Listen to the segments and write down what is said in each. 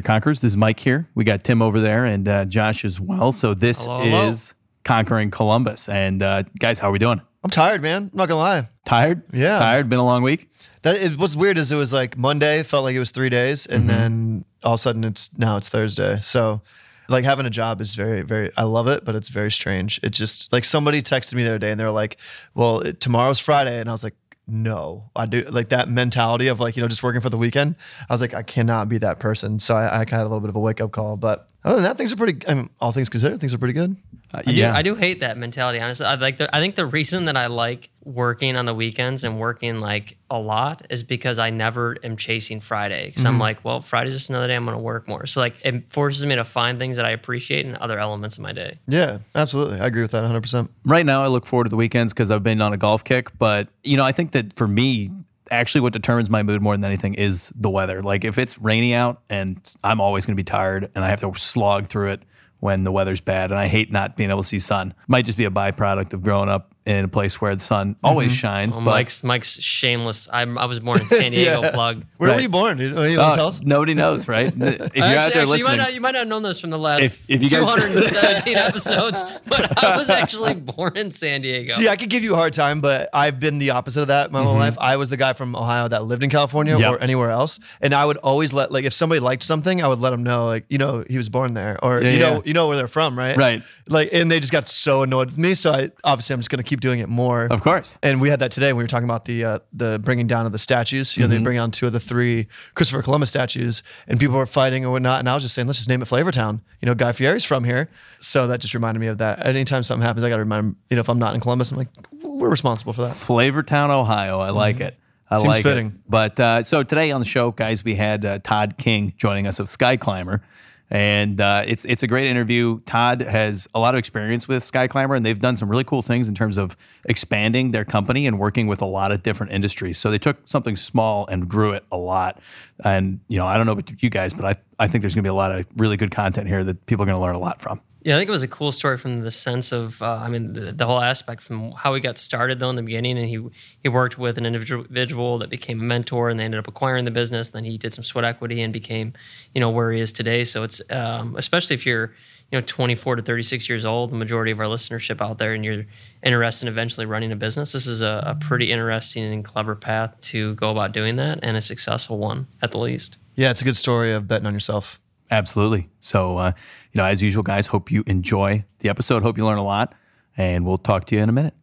Conquerors. This is Mike here. We got Tim over there and uh, Josh as well. So this Hello, hello. is Conquering Columbus. And uh, guys, how are we doing? I'm tired, man. I'm not gonna lie. Tired? Yeah. Tired? Been a long week? That it, what's weird is it was like Monday, felt like it was three days, and then all of a sudden it's now it's Thursday. So like having a job is very, very I love it, but it's very strange. It just like somebody texted me the other day and they're like, Well, it, tomorrow's Friday, and I was like, No, I do like that mentality of like, you know, just working for the weekend. I was like, I cannot be that person. So I, I had a little bit of a wake up call. But other than that, things are pretty I mean, all things considered, things are pretty good. Uh, I do, I do hate that mentality. Honestly, I like. The, I think the reason that I like working on the weekends and working like a lot is because I never am chasing Friday. Because I'm like, well, Friday's just another day. I'm going to work more. So like, it forces me to find things that I appreciate in other elements of my day. Yeah, absolutely. I agree with that 100. percent right now I look forward to the weekends because I've been on a golf kick. But you know, I think that for me, actually, what determines my mood more than anything is the weather. Like if it's rainy out, and I'm always going to be tired, and I have to slog through it when the weather's bad, and I hate not being able to see sun. Might just be a byproduct of growing up in a place where the sun always shines. Well, but Mike's Mike's shameless. I'm, I was born in San Diego. Yeah. Plug. Where were you born? You, you uh, tell us? nobody knows, right? If you're out there actually, you listening, might not you might not have known this from the last If- if you guys- 217 episodes, but I was actually born in San Diego. See, I could give you a hard time, but I've been the opposite of that my whole life. I was the guy from Ohio that lived in California Mm-hmm. Yep. or anywhere else, and I would always let like if somebody liked something, I would let them know like you know he was born there or Yeah, you know you know where they're from, right? Right. Like, and they just got so annoyed with me. So I obviously I'm just gonna keep doing it more. of course. And we had that today when we were talking about the uh, the bringing down of the statues. You know, Mm-hmm. they bring down two of the three Christopher Columbus statues, and people were fighting or whatnot. And I was just saying, let's just name it Flavortown. You know, Guy Fieri's from here, so that just reminded me of that. Anytime something happens, I got to remind. You know, if I'm not in Columbus, I'm like, we're responsible for that. Flavortown, Ohio. I like it. I Mm-hmm. Seems like fitting. it. But uh, so today on the show, guys, we had uh, Todd King joining us of Sky Climber. And uh, it's it's a great interview. Todd has a lot of experience with Sky Climber, and they've done some really cool things in terms of expanding their company and working with a lot of different industries. So they took something small and grew it a lot. And you know, I don't know about you guys, but I I think there's going to be a lot of really good content here that people are going to learn a lot from. Yeah, I think it was a cool story from the sense of, uh, I mean, the, the whole aspect from how he got started though in the beginning, and he he worked with an individual, that became a mentor, and they ended up acquiring the business. Then he did some sweat equity and became, you know, where he is today. So it's um, especially if you're, you know, 24 to 36 years old, the majority of our listenership out there, and you're interested in eventually running a business. This is a, a pretty interesting and clever path to go about doing that, and a successful one at the least. Yeah, it's a good story of betting on yourself. Absolutely. So, uh, you know, as usual, guys, hope you enjoy the episode. Hope you learn a lot, and we'll talk to you in a minute.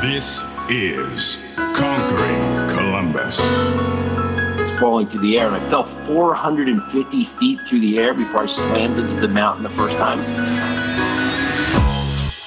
This is Conquering Columbus. It's falling through the air, and I fell 450 feet through the air before I slammed into the mountain the first time.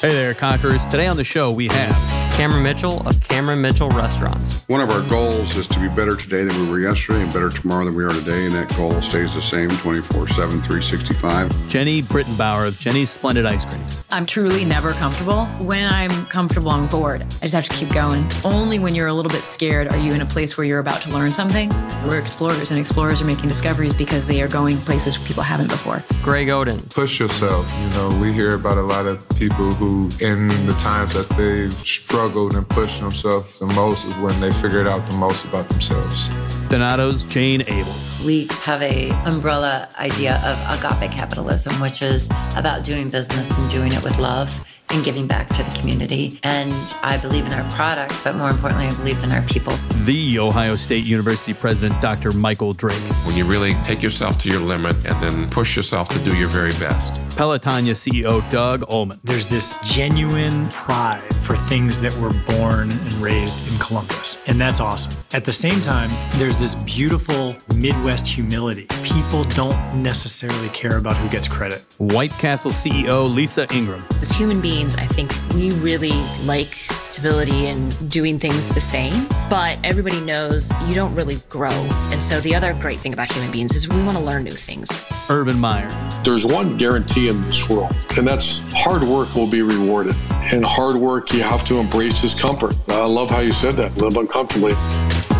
Hey there, Conquerors. Today on the show, we have Cameron Mitchell of Cameron Mitchell Restaurants. One of our goals is to be better today than we were yesterday and better tomorrow than we are today. And that goal stays the same 24 7, 365. Jeni Britton Bauer of Jeni's Splendid Ice Creams. I'm truly never comfortable. When I'm comfortable, I'm bored. I just have to keep going. Only when you're a little bit scared are you in a place where you're about to learn something. We're explorers, and explorers are making discoveries because they are going places where people haven't before. Greg Oden, push yourself. You know, we hear about a lot of people who, in the times that they've struggled and pushed themselves the most, is when they figured out the most about themselves. Donatos Jane Abele. We have a umbrella idea of agape capitalism, which is about doing business and doing it with love and giving back to the community. And I believe in our product, but more importantly, I believe in our people. The Ohio State University president, Dr. Michael Drake. when you really take yourself to your limit and then push yourself to do your very best. Pelotonia CEO, Doug Ulman. There's this genuine pride for things that were born and raised in Columbus. And that's awesome. At the same time, there's this beautiful Midwest humility. People don't necessarily care about who gets credit. White Castle CEO, Lisa Ingram. As human beings, I think we really like stability and doing things the same, but everybody knows you don't really grow. And so the other great thing about human beings is we want to learn new things. Urban Meyer. There's one guarantee in this world, and that's hard work will be rewarded. And hard work, you have to embrace discomfort. I love how you said that. Live uncomfortably.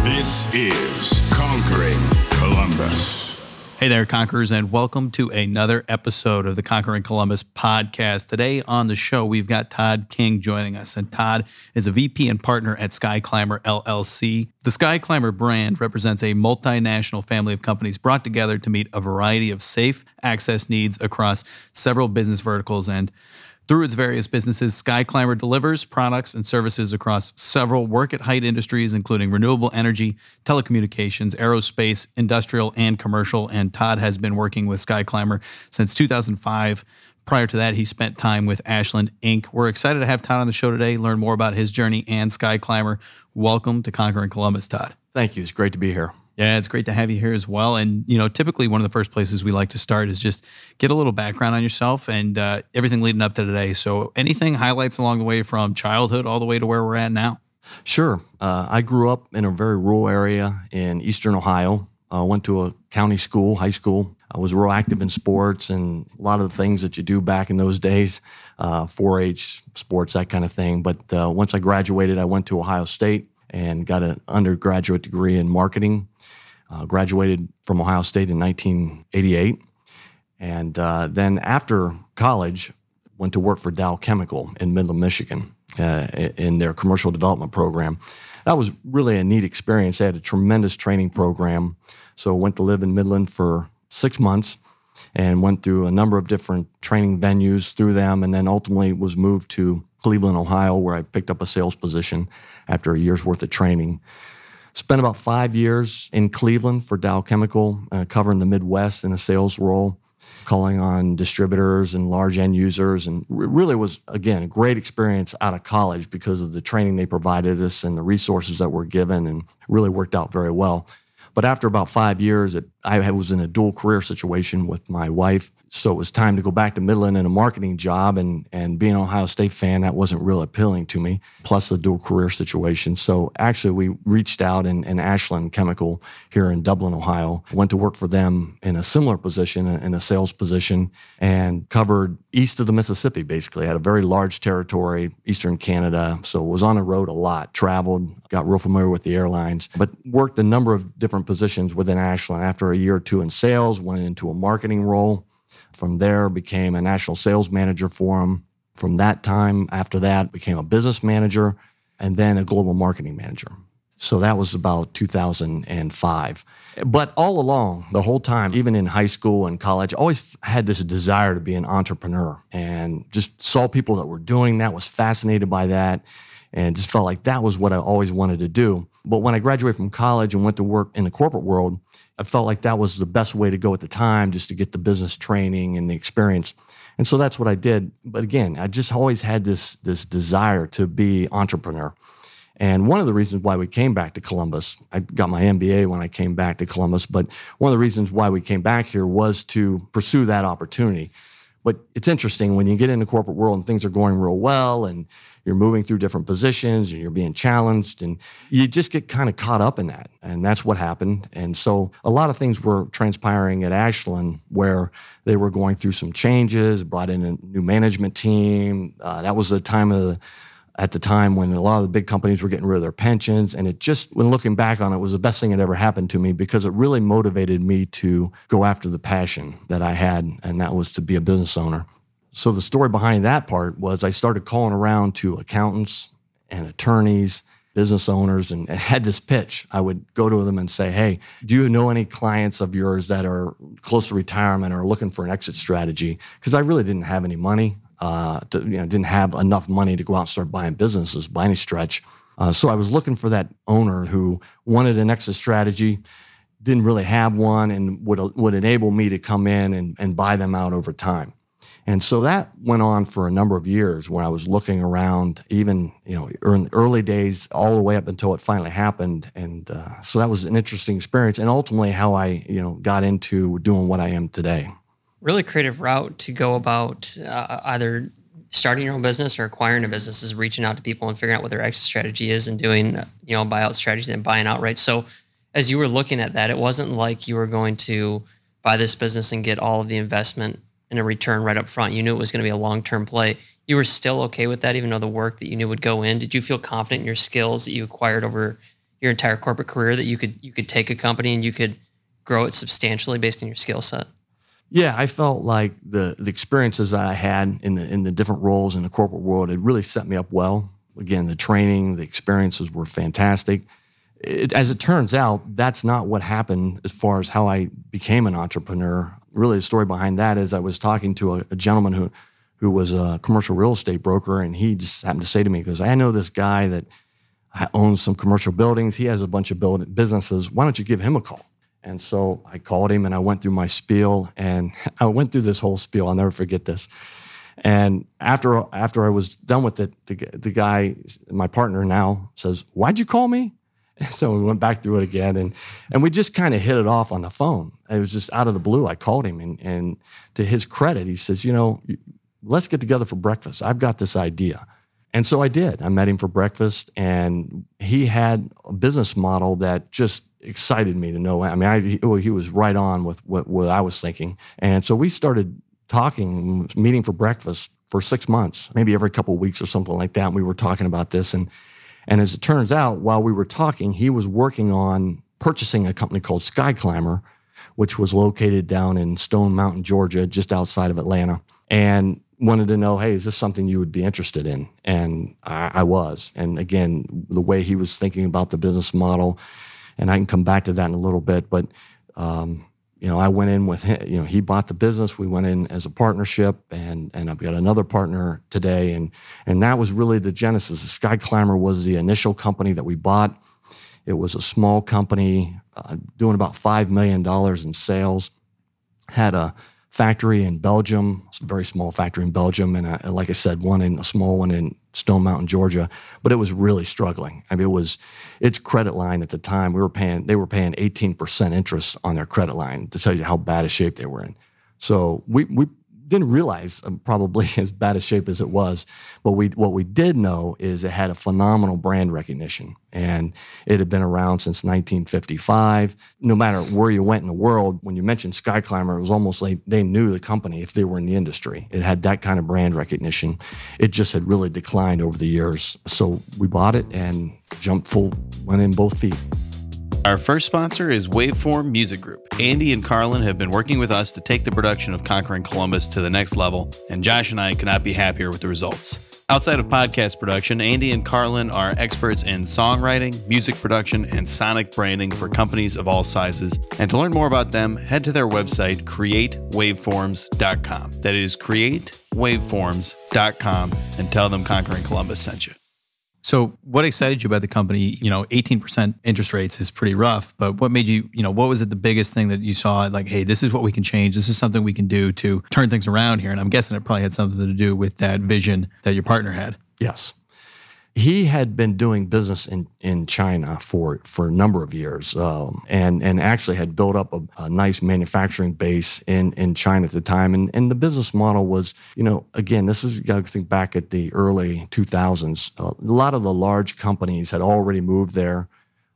This is Conquering Columbus. Hey there, Conquerors, and welcome to another episode of the Conquering Columbus podcast. Today on the show, we've got Todd King joining us, and Todd is a VP and partner at Sky Climber LLC. The Sky Climber brand represents a multinational family of companies brought together to meet a variety of safe access needs across several business verticals and through its various businesses, Sky Climber delivers products and services across several work at height industries, including renewable energy, telecommunications, aerospace, industrial, and commercial. And Todd has been working with Sky Climber since 2005. Prior to that, he spent time with Ashland Inc. We're excited to have Todd on the show today, learn more about his journey and Sky Climber. Welcome to Conquering Columbus, Todd. Thank you. It's great to be here. Yeah, it's great to have you here as well. And you know, typically one of the first places we like to start is just get a little background on yourself and uh, everything leading up to today. So, anything highlights along the way from childhood all the way to where we're at now? Sure. Uh, I grew up in a very rural area in eastern Ohio. I uh, went to a county school, high school. I was real active in sports and a lot of the things that you do back in those days, uh, 4-H sports, that kind of thing. But uh, once I graduated, I went to Ohio State and got an undergraduate degree in marketing uh, graduated from Ohio State in 1988. And uh, then after college, went to work for Dow Chemical in Midland, Michigan, uh, in their commercial development program. That was really a neat experience. They had a tremendous training program. So went to live in Midland for six months and went through a number of different training venues through them, and then ultimately was moved to Cleveland, Ohio, where I picked up a sales position after a year's worth of training. Spent about five years in Cleveland for Dow Chemical, uh, covering the Midwest in a sales role, calling on distributors and large end users. And it really was, again, a great experience out of college because of the training they provided us and the resources that were given, and really worked out very well. But after about five years, it, I was in a dual career situation with my wife. So it was time to go back to Midland in a marketing job. And, and being an Ohio State fan, that wasn't real appealing to me, plus the dual career situation. So actually, we reached out in, Ashland Chemical here in Dublin, Ohio. Went to work for them in a similar position, in a sales position, and covered east of the Mississippi, basically. Had a very large territory, eastern Canada. So was on the road a lot, traveled, got real familiar with the airlines, but worked a number of different positions within Ashland. After a year or two in sales, went into a marketing role from there, became a national sales manager for him. From that time, after that, became a business manager and then a global marketing manager. So that was about 2005. But all along, the whole time, even in high school and college, I always had this desire to be an entrepreneur and just saw people that were doing that, was fascinated by that, and just felt like that was what I always wanted to do. But when I graduated from college and went to work in the corporate world, I felt like that was the best way to go at the time, just to get the business training and the experience. And so that's what I did. But again, I just always had this this desire to be entrepreneur. And one of the reasons why we came back to Columbus, I got my MBA when I came back to Columbus, but one of the reasons why we came back here was to pursue that opportunity. But it's interesting when you get in the corporate world and things are going real well and you're moving through different positions and you're being challenged and you just get kind of caught up in that. And that's what happened. And so a lot of things were transpiring at Ashland where they were going through some changes, brought in a new management team. Uh, that was the time of the, at the time when a lot of the big companies were getting rid of their pensions. And it just, when looking back on it, was the best thing that ever happened to me because it really motivated me to go after the passion that I had, and that was to be a business owner. So the story behind that part was I started calling around to accountants and attorneys, business owners, and had this pitch. I would go to them and say, Hey, do you know any clients of yours that are close to retirement or looking for an exit strategy? Because I really didn't have any money. Uh, to, you know, didn't have enough money to go out and start buying businesses by any stretch. Uh, so I was looking for that owner who wanted an exit strategy, didn't really have one, and would would enable me to come in and, and buy them out over time. And so that went on for a number of years when I was looking around, even, you know, in early days, all the way up until it finally happened. And uh, so that was an interesting experience and ultimately how I, you know, got into doing what I am today. Really creative route to go about uh, either starting your own business or acquiring a business is reaching out to people and figuring out what their exit strategy is and doing, you know, buyout strategies and buying outright. So as you were looking at that, it wasn't like you were going to buy this business and get all of the investment and a return right up front. You knew it was going to be a long term play. You were still okay with that, even though the work that you knew would go in. Did you feel confident in your skills that you acquired over your entire corporate career that you could you could take a company and you could grow it substantially based on your skill set? Yeah, I felt like the the experiences that I had in the in the different roles in the corporate world had really set me up well. Again, the training, the experiences were fantastic. It, as it turns out, that's not what happened as far as how I became an entrepreneur. Really, the story behind that is I was talking to a, a gentleman who who was a commercial real estate broker, and he just happened to say to me, "Because I know this guy that owns some commercial buildings. He has a bunch of building businesses. Why don't you give him a call?" And so I called him and I went through my spiel and I went through this whole spiel. I'll never forget this. And after after I was done with it, the, the guy, my partner now, says, "Why'd you call me?" And so we went back through it again, and and we just kind of hit it off on the phone. It was just out of the blue. I called him, and and to his credit, he says, "You know, let's get together for breakfast. I've got this idea." And so I did. I met him for breakfast, and he had a business model that just excited me to know. I mean, I, he, he was right on with what, what I was thinking. And so we started talking, meeting for breakfast for six months, maybe every couple of weeks or something like that. And we were talking about this. And, and as it turns out, while we were talking, he was working on purchasing a company called Sky Climber, which was located down in Stone Mountain, Georgia, just outside of Atlanta. And wanted to know, hey, is this something you would be interested in? And I, I was. And again, the way he was thinking about the business model, and I can come back to that in a little bit. But um, you know, I went in with him. You know, he bought the business. We went in as a partnership, and and I've got another partner today, and and that was really the genesis. The Sky Climber was the initial company that we bought. It was a small company uh, doing about five million dollars in sales. Had a factory in Belgium, very small factory in Belgium, and a, like I said, one in a small one in Stone Mountain, Georgia. But it was really struggling. I mean, it was its credit line at the time. We were paying they were paying 18% interest on their credit line to tell you how bad a shape they were in. So we we didn't realize um, probably as bad a shape as it was. But we what we did know is it had a phenomenal brand recognition, and it had been around since 1955. No matter where you went in the world, when you mentioned Sky Climber, it was almost like they knew the company if they were in the industry. It had that kind of brand recognition. It just had really declined over the years. So we bought it and jumped full, went in both feet. Our first sponsor is Waveform Music Group. Andy and Carlin have been working with us to take the production of Conquering Columbus to the next level, and Josh and I cannot be happier with the results. Outside of podcast production, Andy and Carlin are experts in songwriting, music production, and sonic branding for companies of all sizes. And to learn more about them, head to their website, createwaveforms.com. That is createwaveforms.com and tell them Conquering Columbus sent you. So, what excited you about the company? You know, 18% interest rates is pretty rough, but what made you, you know, what was it the biggest thing that you saw like, hey, this is what we can change? This is something we can do to turn things around here? And I'm guessing it probably had something to do with that vision that your partner had. Yes he had been doing business in, in China for, for a number of years um, and, and actually had built up a, a, nice manufacturing base in, in China at the time. And, and the business model was, you know, again, this is, to think back at the early 2000s. Uh, a lot of the large companies had already moved there.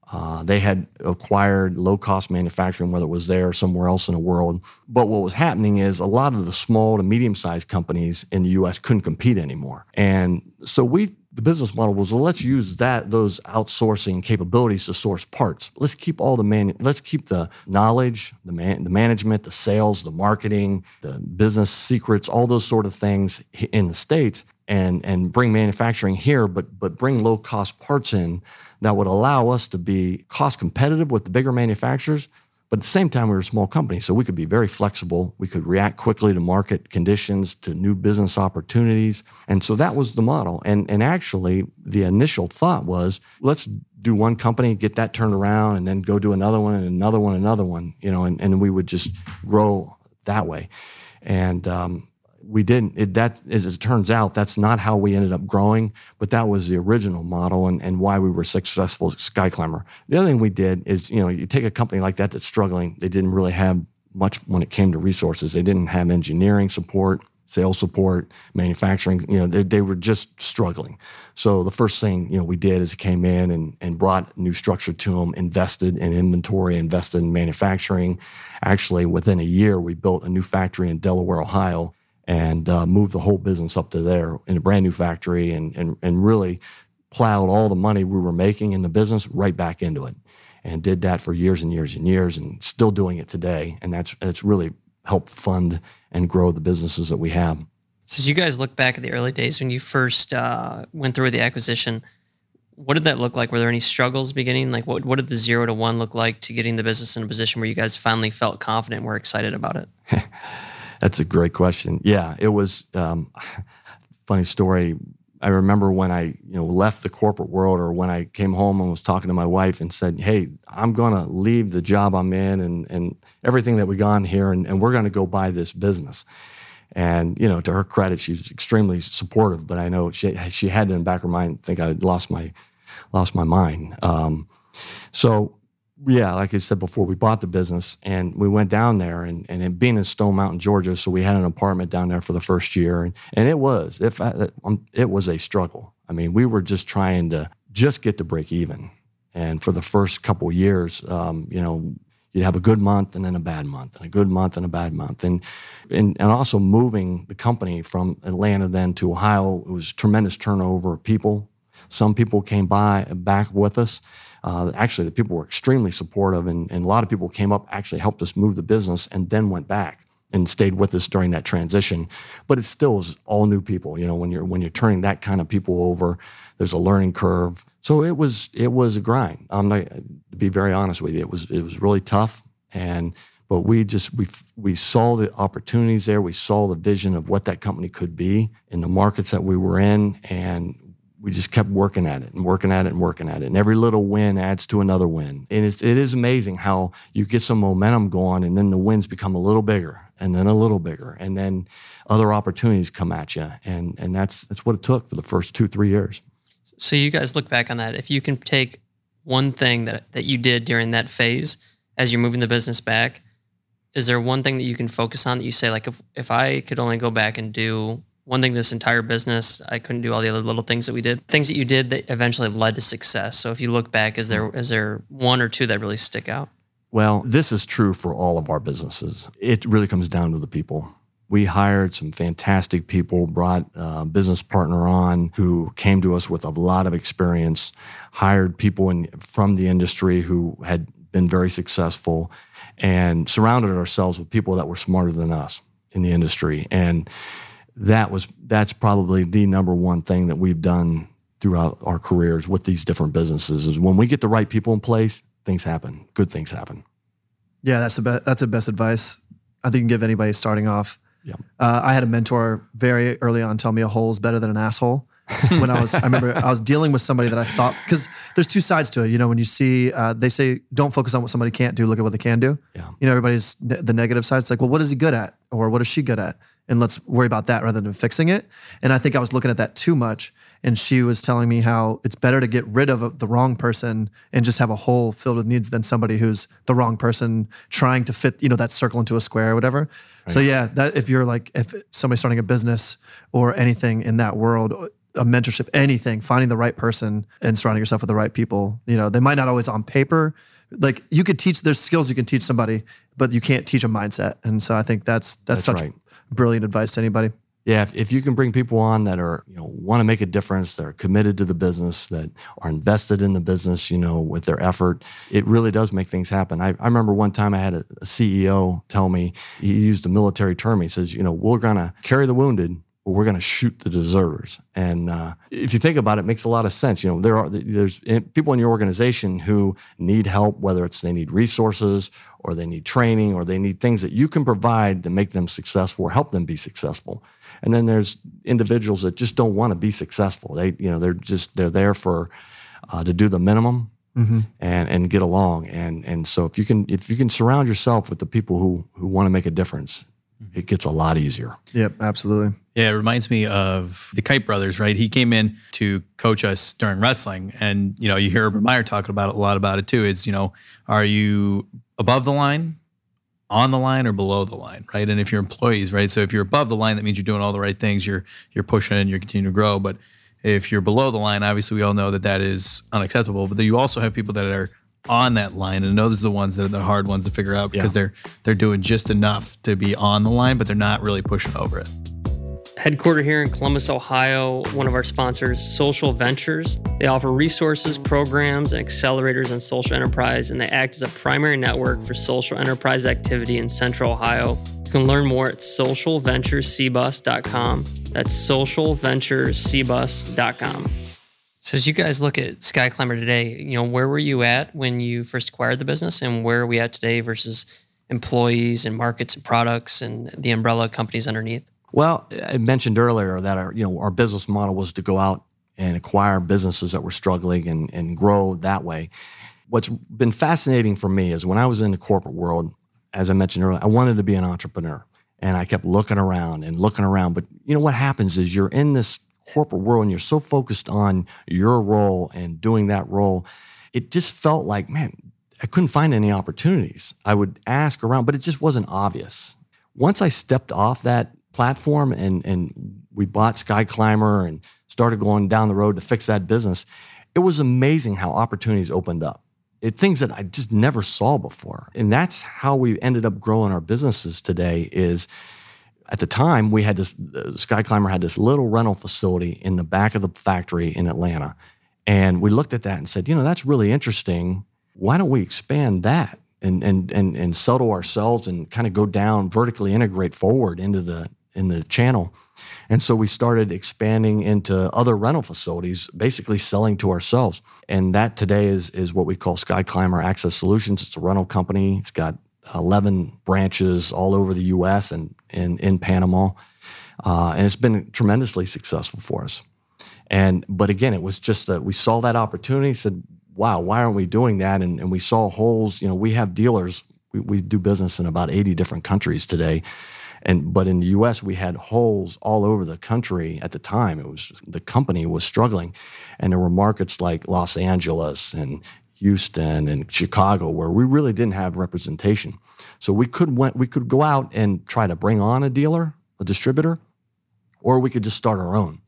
Uh, they had acquired low cost manufacturing, whether it was there or somewhere else in the world. But what was happening is a lot of the small to medium sized companies in the US couldn't compete anymore. And so we the business model was well, let's use that those outsourcing capabilities to source parts. Let's keep all the man. Let's keep the knowledge, the man, the management, the sales, the marketing, the business secrets, all those sort of things in the states, and and bring manufacturing here, but but bring low cost parts in that would allow us to be cost competitive with the bigger manufacturers but at the same time, we were a small company, so we could be very flexible. We could react quickly to market conditions, to new business opportunities. And so that was the model. And, and actually, the initial thought was let's do one company, get that turned around, and then go do another one and another one, another one, you know, and, and we would just grow that way. And um, we didn't. It, that, as it turns out, that's not how we ended up growing, but that was the original model and, and why we were successful at Sky Climber. The other thing we did is, you know, you take a company like that that's struggling, they didn't really have much when it came to resources. They didn't have engineering support, sales support, manufacturing. You know, they, they were just struggling. So the first thing, you know, we did is came in and, and brought new structure to them, invested in inventory, invested in manufacturing. Actually, within a year, we built a new factory in Delaware, Ohio and uh, moved the whole business up to there in a brand new factory and, and, and really plowed all the money we were making in the business right back into it. and did that for years and years and years and still doing it today. And that's, it's really helped fund and grow the businesses that we have. So as you guys look back at the early days when you first uh, went through the acquisition, what did that look like? Were there any struggles beginning? Like what, what did the zero to one look like to getting the business in a position where you guys finally felt confident and were excited about it? That's a great question. Yeah, it was um, funny story. I remember when I, you know, left the corporate world or when I came home and was talking to my wife and said, Hey, I'm gonna leave the job I'm in and and everything that we got here and, and we're gonna go buy this business. And, you know, to her credit, she's extremely supportive, but I know she she had in the back of her mind think I lost my lost my mind. Um, so yeah, like I said before, we bought the business and we went down there and, and being in Stone Mountain, Georgia, so we had an apartment down there for the first year. And, and it was, if I, um, it was a struggle. I mean, we were just trying to just get to break even. And for the first couple years, um, you know, you'd have a good month and then a bad month and a good month and a bad month. And, and, and also moving the company from Atlanta then to Ohio, it was tremendous turnover of people. Some people came by back with us uh, actually, the people were extremely supportive, and, and a lot of people came up, actually helped us move the business, and then went back and stayed with us during that transition. But it still is all new people. You know, when you're when you're turning that kind of people over, there's a learning curve. So it was it was a grind. I'm not, to be very honest with you, it was it was really tough, and but we just we we saw the opportunities there. We saw the vision of what that company could be in the markets that we were in, and we just kept working at it and working at it and working at it. And every little win adds to another win. And it's, it is amazing how you get some momentum going and then the wins become a little bigger and then a little bigger. And then other opportunities come at you. And, and that's, that's what it took for the first two, three years. So you guys look back on that. If you can take one thing that, that you did during that phase as you're moving the business back, is there one thing that you can focus on that you say, like, if, if I could only go back and do one thing this entire business i couldn't do all the other little things that we did things that you did that eventually led to success. So if you look back is there mm-hmm. is there one or two that really stick out? Well this is true for all of our businesses. It really comes down to the people. We hired some fantastic people brought a business partner on who came to us with a lot of experience hired people in, from the industry who had been very successful and surrounded ourselves with people that were smarter than us in the industry. And that was that's probably the number one thing that we've done throughout our careers with these different businesses is when we get the right people in place, things happen. Good things happen. Yeah, that's the best. That's the best advice I think you can give anybody starting off. Yeah. Uh, I had a mentor very early on tell me a hole is better than an asshole. when I was, I remember I was dealing with somebody that I thought because there's two sides to it. You know, when you see, uh, they say don't focus on what somebody can't do, look at what they can do. Yeah. You know, everybody's ne- the negative side. It's like, well, what is he good at, or what is she good at? And let's worry about that rather than fixing it. And I think I was looking at that too much. And she was telling me how it's better to get rid of the wrong person and just have a hole filled with needs than somebody who's the wrong person trying to fit, you know, that circle into a square or whatever. Right. So yeah, that if you're like if somebody's starting a business or anything in that world, a mentorship, anything, finding the right person and surrounding yourself with the right people, you know, they might not always on paper. Like you could teach, there's skills you can teach somebody, but you can't teach a mindset. And so I think that's that's, that's such right brilliant advice to anybody. Yeah, if, if you can bring people on that are, you know, want to make a difference, that are committed to the business, that are invested in the business, you know, with their effort, it really does make things happen. I, I remember one time I had a, a CEO tell me, he used a military term. He says, you know, we're going to carry the wounded, but we're going to shoot the deserters. And uh, if you think about it, it makes a lot of sense. You know, there are there's people in your organization who need help, whether it's they need resources or they need training or they need things that you can provide to make them successful or help them be successful. And then there's individuals that just don't want to be successful. They, you know, they're just they're there for uh, to do the minimum mm-hmm. and and get along. And and so if you can if you can surround yourself with the people who who want to make a difference, it gets a lot easier. Yep, absolutely. Yeah, it reminds me of the Kite Brothers, right? He came in to coach us during wrestling, and you know, you hear Urban Meyer talking about a lot about it too. Is you know, are you above the line, on the line, or below the line, right? And if you're employees, right? So if you're above the line, that means you're doing all the right things. You're you're pushing you're continuing to grow. But if you're below the line, obviously we all know that that is unacceptable. But then you also have people that are on that line, and those are the ones that are the hard ones to figure out because yeah. they're they're doing just enough to be on the line, but they're not really pushing over it. Headquartered here in Columbus, Ohio, one of our sponsors, Social Ventures. They offer resources, programs, and accelerators in social enterprise, and they act as a primary network for social enterprise activity in Central Ohio. You can learn more at socialventurescbus.com. That's socialventurescbus.com. So as you guys look at Sky Climber today, you know, where were you at when you first acquired the business and where are we at today versus employees and markets and products and the umbrella companies underneath? Well, I mentioned earlier that our, you know, our business model was to go out and acquire businesses that were struggling and, and grow that way. What's been fascinating for me is when I was in the corporate world, as I mentioned earlier, I wanted to be an entrepreneur and I kept looking around and looking around. But you know what happens is you're in this corporate world and you're so focused on your role and doing that role, it just felt like, man, I couldn't find any opportunities. I would ask around, but it just wasn't obvious. Once I stepped off that platform and and we bought Sky Climber and started going down the road to fix that business, it was amazing how opportunities opened up. It, things that I just never saw before. And that's how we ended up growing our businesses today is at the time we had this uh, sky climber had this little rental facility in the back of the factory in atlanta. And we looked at that and said you know that's really interesting. Why don't we expand that and and and, and settle ourselves and kind of go down vertically integrate forward into the in the channel? And so we started expanding into other rental facilities basically selling to ourselves. And that today is is what we call sky climber access solutions. It's a rental company. It's got 11 branches all over the US and in, in Panama. Uh, and it's been tremendously successful for us. And but again, it was just that we saw that opportunity, said, wow, why aren't we doing that? And, and we saw holes, you know, we have dealers, we, we do business in about 80 different countries today. And but in the US, we had holes all over the country at the time. It was the company was struggling. And there were markets like Los Angeles and Houston and Chicago where we really didn't have representation. So we could went, we could go out and try to bring on a dealer, a distributor, or we could just start our own.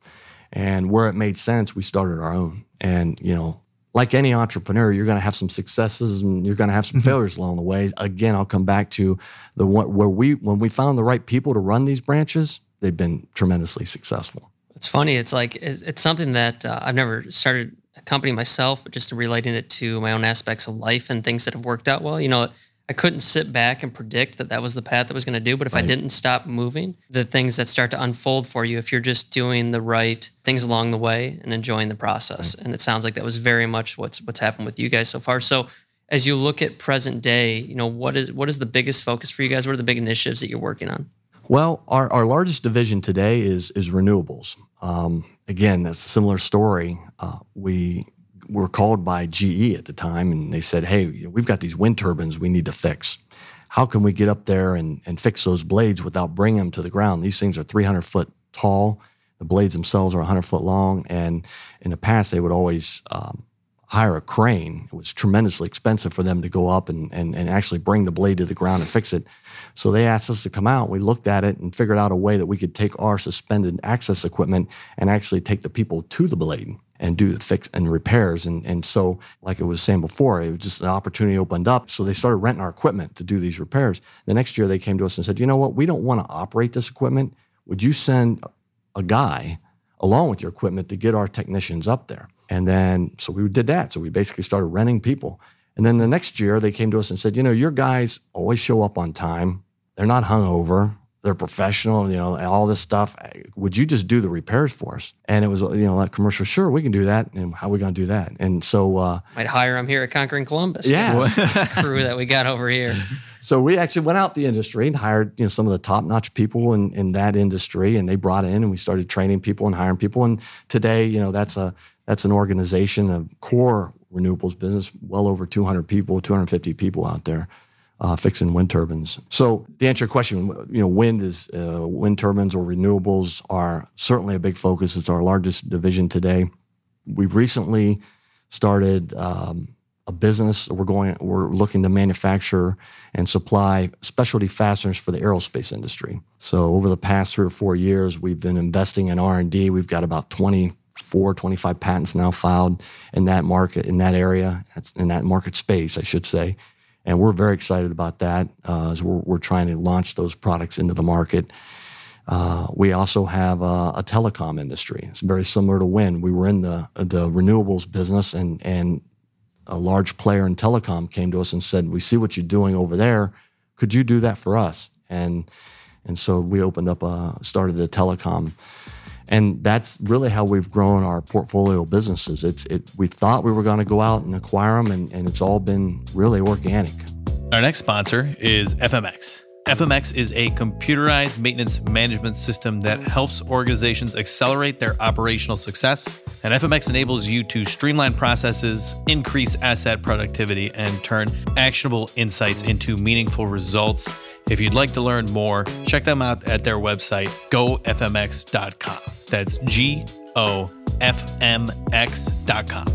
And where it made sense, we started our own. And you know, like any entrepreneur, you're going to have some successes and you're going to have some mm-hmm. failures along the way. Again, I'll come back to the one where we when we found the right people to run these branches, they've been tremendously successful. It's funny. It's like it's, it's something that uh, I've never started a company myself, but just relating it to my own aspects of life and things that have worked out well. You know, I couldn't sit back and predict that that was the path that was going to do. But if right. I didn't stop moving, the things that start to unfold for you, if you're just doing the right things along the way and enjoying the process, right. and it sounds like that was very much what's what's happened with you guys so far. So, as you look at present day, you know what is what is the biggest focus for you guys? What are the big initiatives that you're working on? Well, our, our largest division today is is renewables. Um, again, a similar story. Uh, we were called by GE at the time, and they said, "Hey, we've got these wind turbines we need to fix. How can we get up there and, and fix those blades without bringing them to the ground? These things are 300 foot tall. The blades themselves are 100 foot long, and in the past they would always um, hire a crane. It was tremendously expensive for them to go up and, and, and actually bring the blade to the ground and fix it. So they asked us to come out. We looked at it and figured out a way that we could take our suspended access equipment and actually take the people to the blade and do the fix and repairs. And, and so, like I was saying before, it was just an opportunity opened up. So they started renting our equipment to do these repairs. The next year they came to us and said, you know what, we don't want to operate this equipment. Would you send a guy along with your equipment to get our technicians up there? And then, so we did that. So we basically started renting people. And then the next year, they came to us and said, you know, your guys always show up on time. They're not hungover. They're professional, you know, all this stuff. Would you just do the repairs for us? And it was, you know, like commercial. Sure, we can do that. And how are we going to do that? And so, uh, might hire them here at Conquering Columbus. Yeah, crew that we got over here. So we actually went out the industry and hired, you know, some of the top notch people in, in that industry, and they brought in, and we started training people and hiring people. And today, you know, that's a that's an organization, a core renewables business, well over 200 people, 250 people out there uh, fixing wind turbines. So to answer your question, you know, wind is uh, wind turbines or renewables are certainly a big focus. It's our largest division today. We've recently started um, a business. We're going. We're looking to manufacture and supply specialty fasteners for the aerospace industry. So over the past three or four years, we've been investing in R and D. We've got about 20 24, 25 patents now filed in that market, in that area, in that market space, I should say. And we're very excited about that uh, as we're, we're, trying to launch those products into the market. Uh, we also have a, a, telecom industry. It's very similar to wind. We were in the the renewables business, and and a large player in telecom came to us and said, "We see what you're doing over there. Could you do that for us?" And and so we opened up a started a telecom, and that's really how we've grown our portfolio businesses. It's it. We thought we were going to go out and acquire them, and, and it's all been really organic. Our next sponsor is FMX. FMX is a computerized maintenance management system that helps organizations accelerate their operational success. And FMX enables you to streamline processes, increase asset productivity, and turn actionable insights into meaningful results. If you'd like to learn more, check them out at their website, gofmx.com. That's G O F M X.com.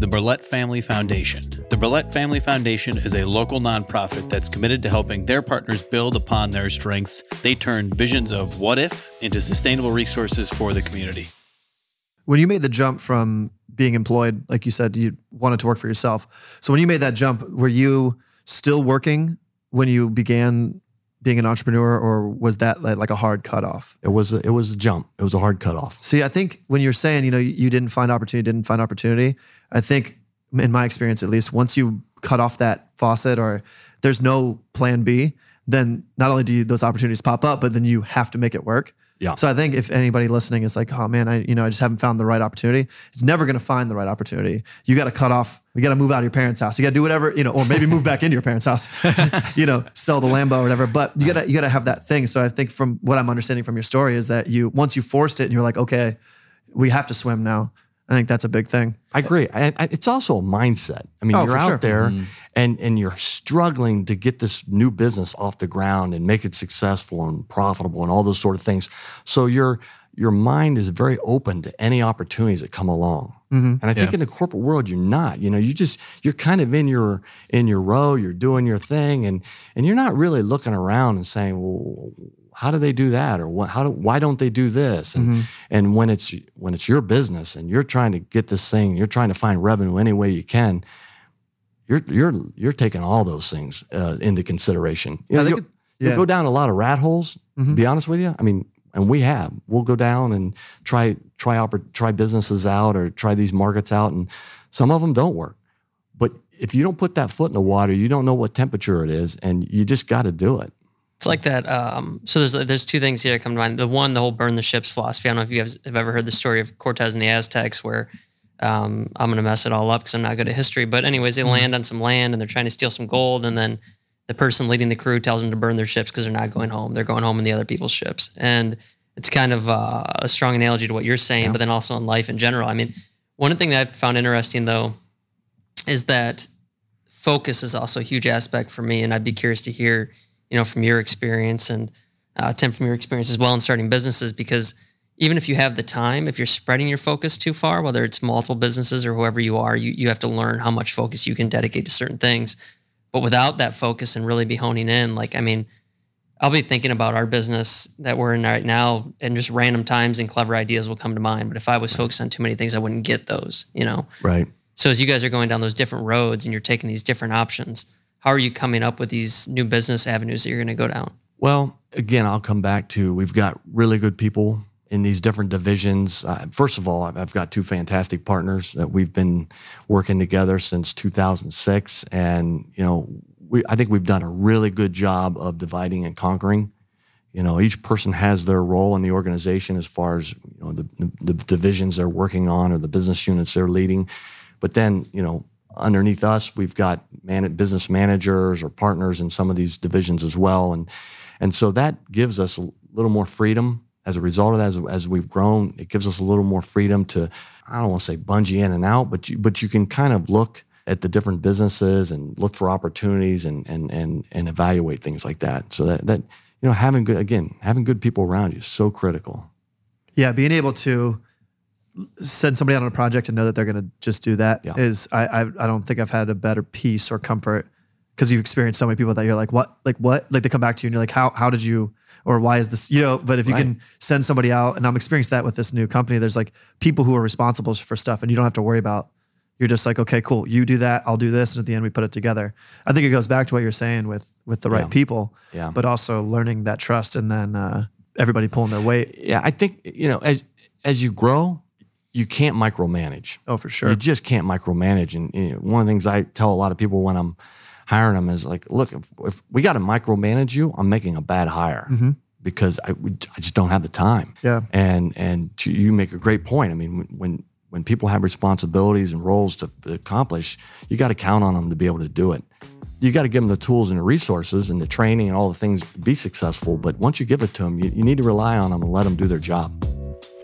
The Burlett Family Foundation. The Burlett Family Foundation is a local nonprofit that's committed to helping their partners build upon their strengths. They turn visions of what if into sustainable resources for the community. When you made the jump from being employed, like you said, you wanted to work for yourself. So when you made that jump, were you still working when you began being an entrepreneur, or was that like a hard cutoff? It was. A, it was a jump. It was a hard cutoff. See, I think when you're saying, you know, you didn't find opportunity, didn't find opportunity. I think, in my experience at least, once you cut off that faucet, or there's no plan B, then not only do you, those opportunities pop up, but then you have to make it work. Yeah. So I think if anybody listening is like, oh man, I you know I just haven't found the right opportunity, it's never going to find the right opportunity. You got to cut off. You got to move out of your parents' house. You got to do whatever you know, or maybe move back into your parents' house. you know, sell the Lambo or whatever. But you got to you got to have that thing. So I think from what I'm understanding from your story is that you once you forced it and you're like, okay, we have to swim now. I think that's a big thing. I agree. I, I, it's also a mindset. I mean, Oh, you're out sure. there Mhm. and and you're struggling to get this new business off the ground and make it successful and profitable and all those sort of things. So your your mind is very open to any opportunities that come along. Mhm. And I think Yeah. in the corporate world, you're not. You know, you just you're kind of in your in your row. You're doing your thing, and and you're not really looking around and saying, well. How do they do that, or what, how do, why don't they do this? And Mhm. and when it's when it's your business and you're trying to get this thing, you're trying to find revenue any way you can. You're you're you're taking all those things uh, into consideration. You know, you'll yeah. go down a lot of rat holes. To Mhm. be honest with you, I mean, and we have. We'll go down and try try oppor- try businesses out or try these markets out, and some of them don't work. But if you don't put that foot in the water, you don't know what temperature it is, and you just got to do it. It's like that. Um, so there's there's two things here that come to mind. The one, the whole burn the ships philosophy. I don't know if you guys have ever heard the story of Cortez and the Aztecs, where um, I'm going to mess it all up because I'm not good at history. But anyways, they Mhm. land on some land and they're trying to steal some gold, and then the person leading the crew tells them to burn their ships because they're not going home. They're going home in the other people's ships, and it's kind of uh, a strong analogy to what you're saying, but then also in life in general. I mean, one thing that I found interesting though is that focus is also a huge aspect for me, and I'd be curious to hear, you know, from your experience and uh, Tim from your experience as well in starting businesses, because even if you have the time, if you're spreading your focus too far, whether it's multiple businesses or whoever you are, you you have to learn how much focus you can dedicate to certain things. But without that focus and really be honing in, like I mean, I'll be thinking about our business that we're in right now, and just random times and clever ideas will come to mind. But if I was focused on too many things, I wouldn't get those, you know. Right. So as you guys are going down those different roads and you're taking these different options, how are you coming up with these new business avenues that you're going to go down? Well, again, I'll come back to we've got really good people in these different divisions. Uh, first of all, I've got two fantastic partners that we've been working together since 2006, and you know, we I think we've done a really good job of dividing and conquering. You know, each person has their role in the organization as far as you know the, the divisions they're working on or the business units they're leading. But then, you know, underneath us, we've got man- business managers or partners in some of these divisions as well, and and so that gives us a little more freedom. As a result of that, as, as we've grown, it gives us a little more freedom to I don't want to say bungee in and out, but you, but you can kind of look at the different businesses and look for opportunities and and and and evaluate things like that. So that that you know having good again having good people around you is so critical. Yeah, being able to send somebody out on a project and know that they're going to just do that is I, I I don't think I've had a better peace or comfort because you've experienced so many people that you're like what like what like they come back to you and you're like how how did you or why is this you know but if you can send somebody out and I'm experienced that with this new company there's like people who are responsible for stuff and you don't have to worry about You're just like, okay, cool. You do that, I'll do this, and at the end we put it together. I think it goes back to what you're saying with with the right Yeah. people, Yeah. but also learning that trust and then uh, everybody pulling their weight. Yeah, I think you know as as you grow, you can't micromanage. Oh, for sure. You just can't micromanage. And you know, one of the things I tell a lot of people when I'm hiring them is like, look, if, if we got to micromanage you, I'm making a bad hire Mhm. because I, we, I just don't have the time. Yeah. And and to, you make a great point. I mean, when when, when people have responsibilities and roles to, to accomplish, you got to count on them to be able to do it. You got to give them the tools and the resources and the training and all the things to be successful. But once you give it to them, you, you need to rely on them and let them do their job.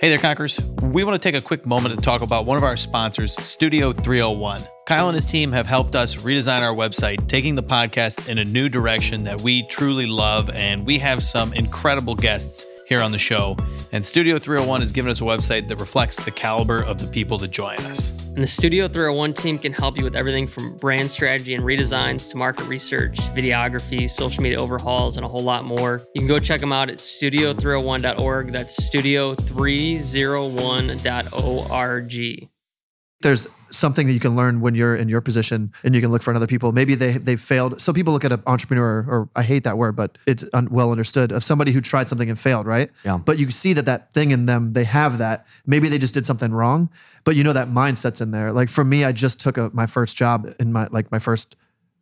Hey there, Conquerors. We want to take a quick moment to talk about one of our sponsors, Studio 301. Kyle and his team have helped us redesign our website, taking the podcast in a new direction that we truly love. And we have some incredible guests here on the show. And Studio 301 has given us a website that reflects the caliber of the people that join us. And the Studio 301 team can help you with everything from brand strategy and redesigns to market research, videography, social media overhauls, and a whole lot more. You can go check them out at studio301.org. That's studio301.org. there's something that you can learn when you're in your position and you can look for other people. Maybe they they've failed. So people look at an entrepreneur, or I hate that word, but it's un, well understood of somebody who tried something and failed, right? Yeah. But you see that that thing in them, they have that. Maybe they just did something wrong, but you know that mindset's in there. Like for me, I just took a, my first job in my like my first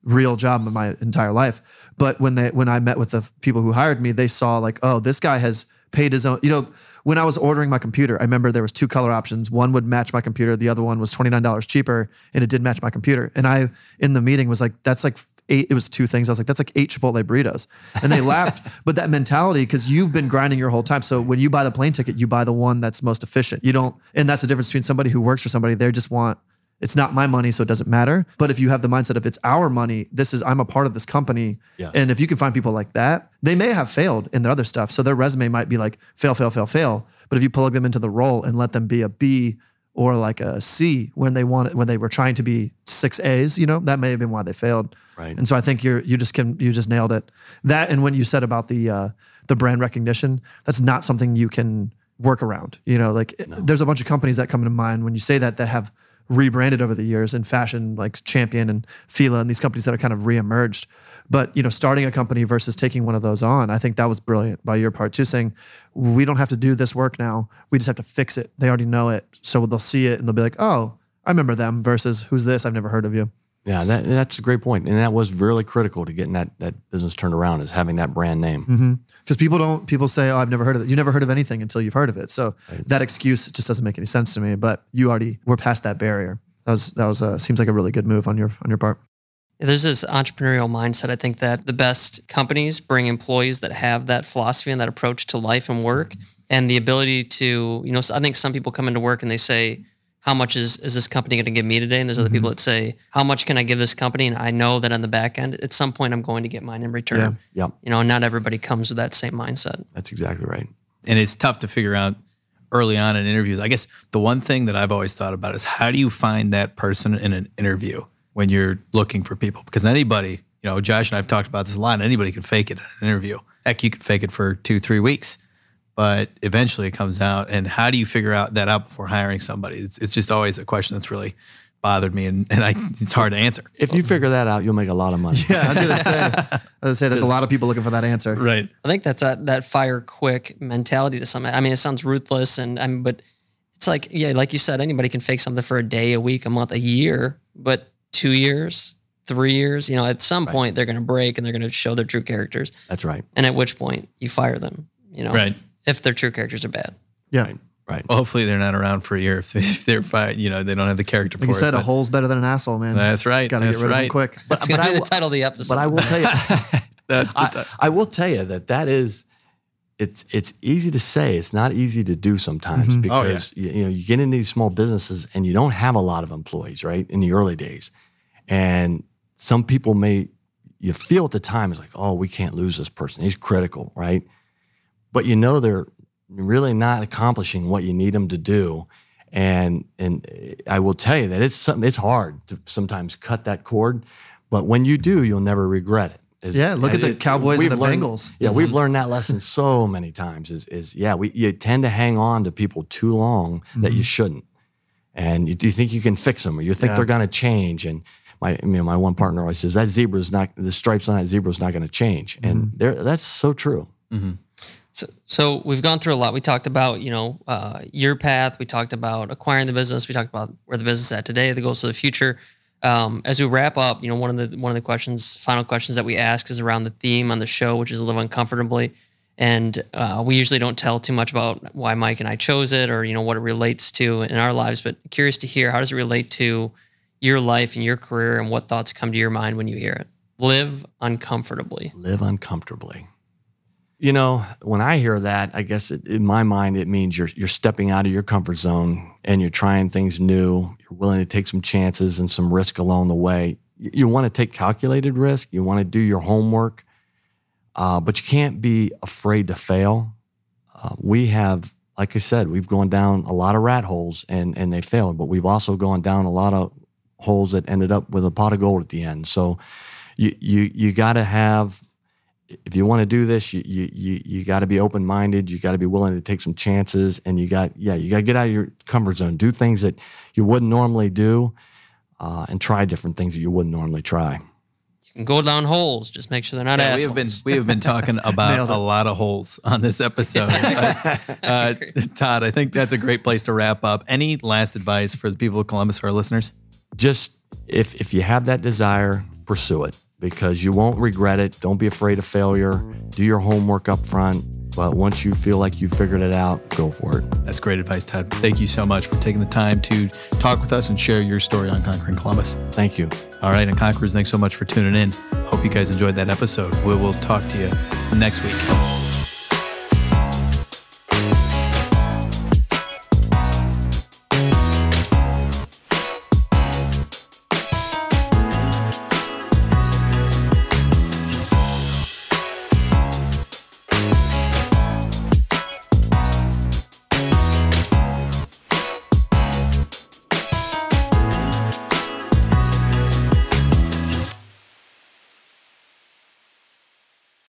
real job in my entire life. But when they when I met with the people who hired me, they saw like, oh, this guy has paid his own. You know, when I was ordering my computer, I remember there was two color options. One would match my computer, the other one was twenty nine dollars cheaper, and it did match my computer. And I in the meeting was like, that's like. Eight, it was two things. I was like, that's like eight Chipotle burritos. And they laughed. But that mentality, because you've been grinding your whole time. So when you buy the plane ticket, you buy the one that's most efficient. You don't, and that's the difference between somebody who works for somebody, they just want it's not my money, so it doesn't matter. But if you have the mindset of it's our money, this is I'm a part of this company. Yes. And if you can find people like that, they may have failed in their other stuff. So their resume might be like fail, fail, fail, fail. But if you plug them into the role and let them be a B or like a C when they wanted when they were trying to be six A's, you know, that may have been why they failed. Right. And so I think you're you just can you just nailed it. That and when you said about the uh the brand recognition, that's not something you can work around. You know, like there's a bunch of companies that come to mind when you say that that have rebranded over the years in fashion, like Champion and Fila and these companies that are kind of reemerged. But you know, starting a company versus taking one of those on, I think that was brilliant by your part too, saying we don't have to do this work now. We just have to fix it. They already know it, so they'll see it and they'll be like, "Oh, I remember them." Versus, "Who's this? I've never heard of you." Yeah, that, that's a great point, and that was really critical to getting that that business turned around is having that brand name. Because people don't, people say, "Oh, I've never heard of it." You never heard of anything until you've heard of it. So that excuse just doesn't make any sense to me. But you already were past that barrier. That was that was uh, seems like a really good move on your on your part. There's this entrepreneurial mindset. I think that the best companies bring employees that have that philosophy and that approach to life and work, and the ability to, you know, I think some people come into work and they say, "How much is is this company going to give me today?" And there's other people mm-hmm. that say, "How much can I give this company?" And I know that on the back end, at some point, I'm going to get mine in return. Yeah. Yep, You know, not everybody comes with that same mindset. that's exactly right. and it's tough to figure out early on in interviews. I guess the one thing that I've always thought about is how do you find that person in an interview when you're looking for people? Because anybody, you know, Josh and I've talked about this a lot. and Anybody can fake it in an interview. Heck, you can fake it for two, three weeks, but eventually it comes out. And how do you figure out that out before hiring somebody? It's, it's just always a question that's really bothered me, and, and I, it's hard to answer. If you figure that out, you'll make a lot of money. Yeah, I was gonna say. I was gonna say there's a lot of people looking for that answer. Right. I think that's that that fire quick mentality to some. I mean, it sounds ruthless, and I mean, but it's like yeah, like you said, anybody can fake something for a day, a week, a month, a year, but two years, three years, you know, at some point they're going to break and they're going to show their true characters, That's right. and at which point you fire them. You know, Right. If their true characters are bad. Yeah. Right. Well, hopefully they're not around for a year if, they, if they're fi- you know they don't have the character Like for you said, it. a hole's better than an asshole, man. That's right. Gotta That's get rid of right. them quick. That's going to be the title of the episode. But I will tell you, That's the I, I will tell you that that is, it's it's easy to say. It's not easy to do sometimes Mhm. Oh, yeah. because you, you know you get into these small businesses and you don't have a lot of employees, right? In the early days, and some people may you feel at the time it's like, oh, we can't lose this person. He's critical, right? But you know they're really not accomplishing what you need them to do. And and I will tell you that it's something it's hard to sometimes cut that cord, but when you do, you'll never regret it. Is- Yeah, look at the Cowboys and the learned- Bengals. Yeah, we've mm-hmm. learned that lesson so many times. Is is yeah, we you tend to hang on to people too long that Mm-hmm. you shouldn't, And you, do you think you can fix them, or you think Yeah. they're going to change? And my, I mean, my one partner always says that zebra's not the stripes on that zebra's not going to change, and mm-hmm. there, that's so true. Mm-hmm. So, so we've gone through a lot. We talked about, you know, uh, your path. We talked about acquiring the business. We talked about where the business is at today, the goals of the future. Um, as we wrap up, you know, one of the one of the questions, final questions that we ask is around the theme on the show, which is live uncomfortably. And uh, we usually don't tell too much about why Mike and I chose it, or you know what it relates to in our lives. But curious to hear how does it relate to your life and your career, and what thoughts come to your mind when you hear it. Live uncomfortably. Live uncomfortably. You know, when I hear that, I guess it, in my mind it means you're you're stepping out of your comfort zone and you're trying things new. You're willing to take some chances and some risk along the way. You, you want to take calculated risk. You want to do your homework, uh, but you can't be afraid to fail. Uh, we have, like I said, we've gone down a lot of rat holes and and they failed, but we've also gone down a lot of holes that ended up with a pot of gold at the end. So you you you got to have if you want to do this, you you you, you got to be open minded. You got to be willing to take some chances, and you got yeah, you got to get out of your comfort zone. Do things that you wouldn't normally do, uh, and try different things that you wouldn't normally try. You can go down holes. Just make sure they're not Yeah, we have been we have been talking about a lot of holes on this episode. Uh, uh, Todd, I think that's a great place to wrap up. Any last advice for the people of Columbus, our listeners? Just if if you have that desire, pursue it because you won't regret it. Don't be afraid of failure. Do your homework up front. But once you feel like you figured it out, go for it. That's great advice, Todd. Thank you so much for taking the time to talk with us and share your story on Conquering Columbus. Thank you. All right, and Conquerors, thanks so much for tuning in. Hope you guys enjoyed that episode. We will talk to you next week.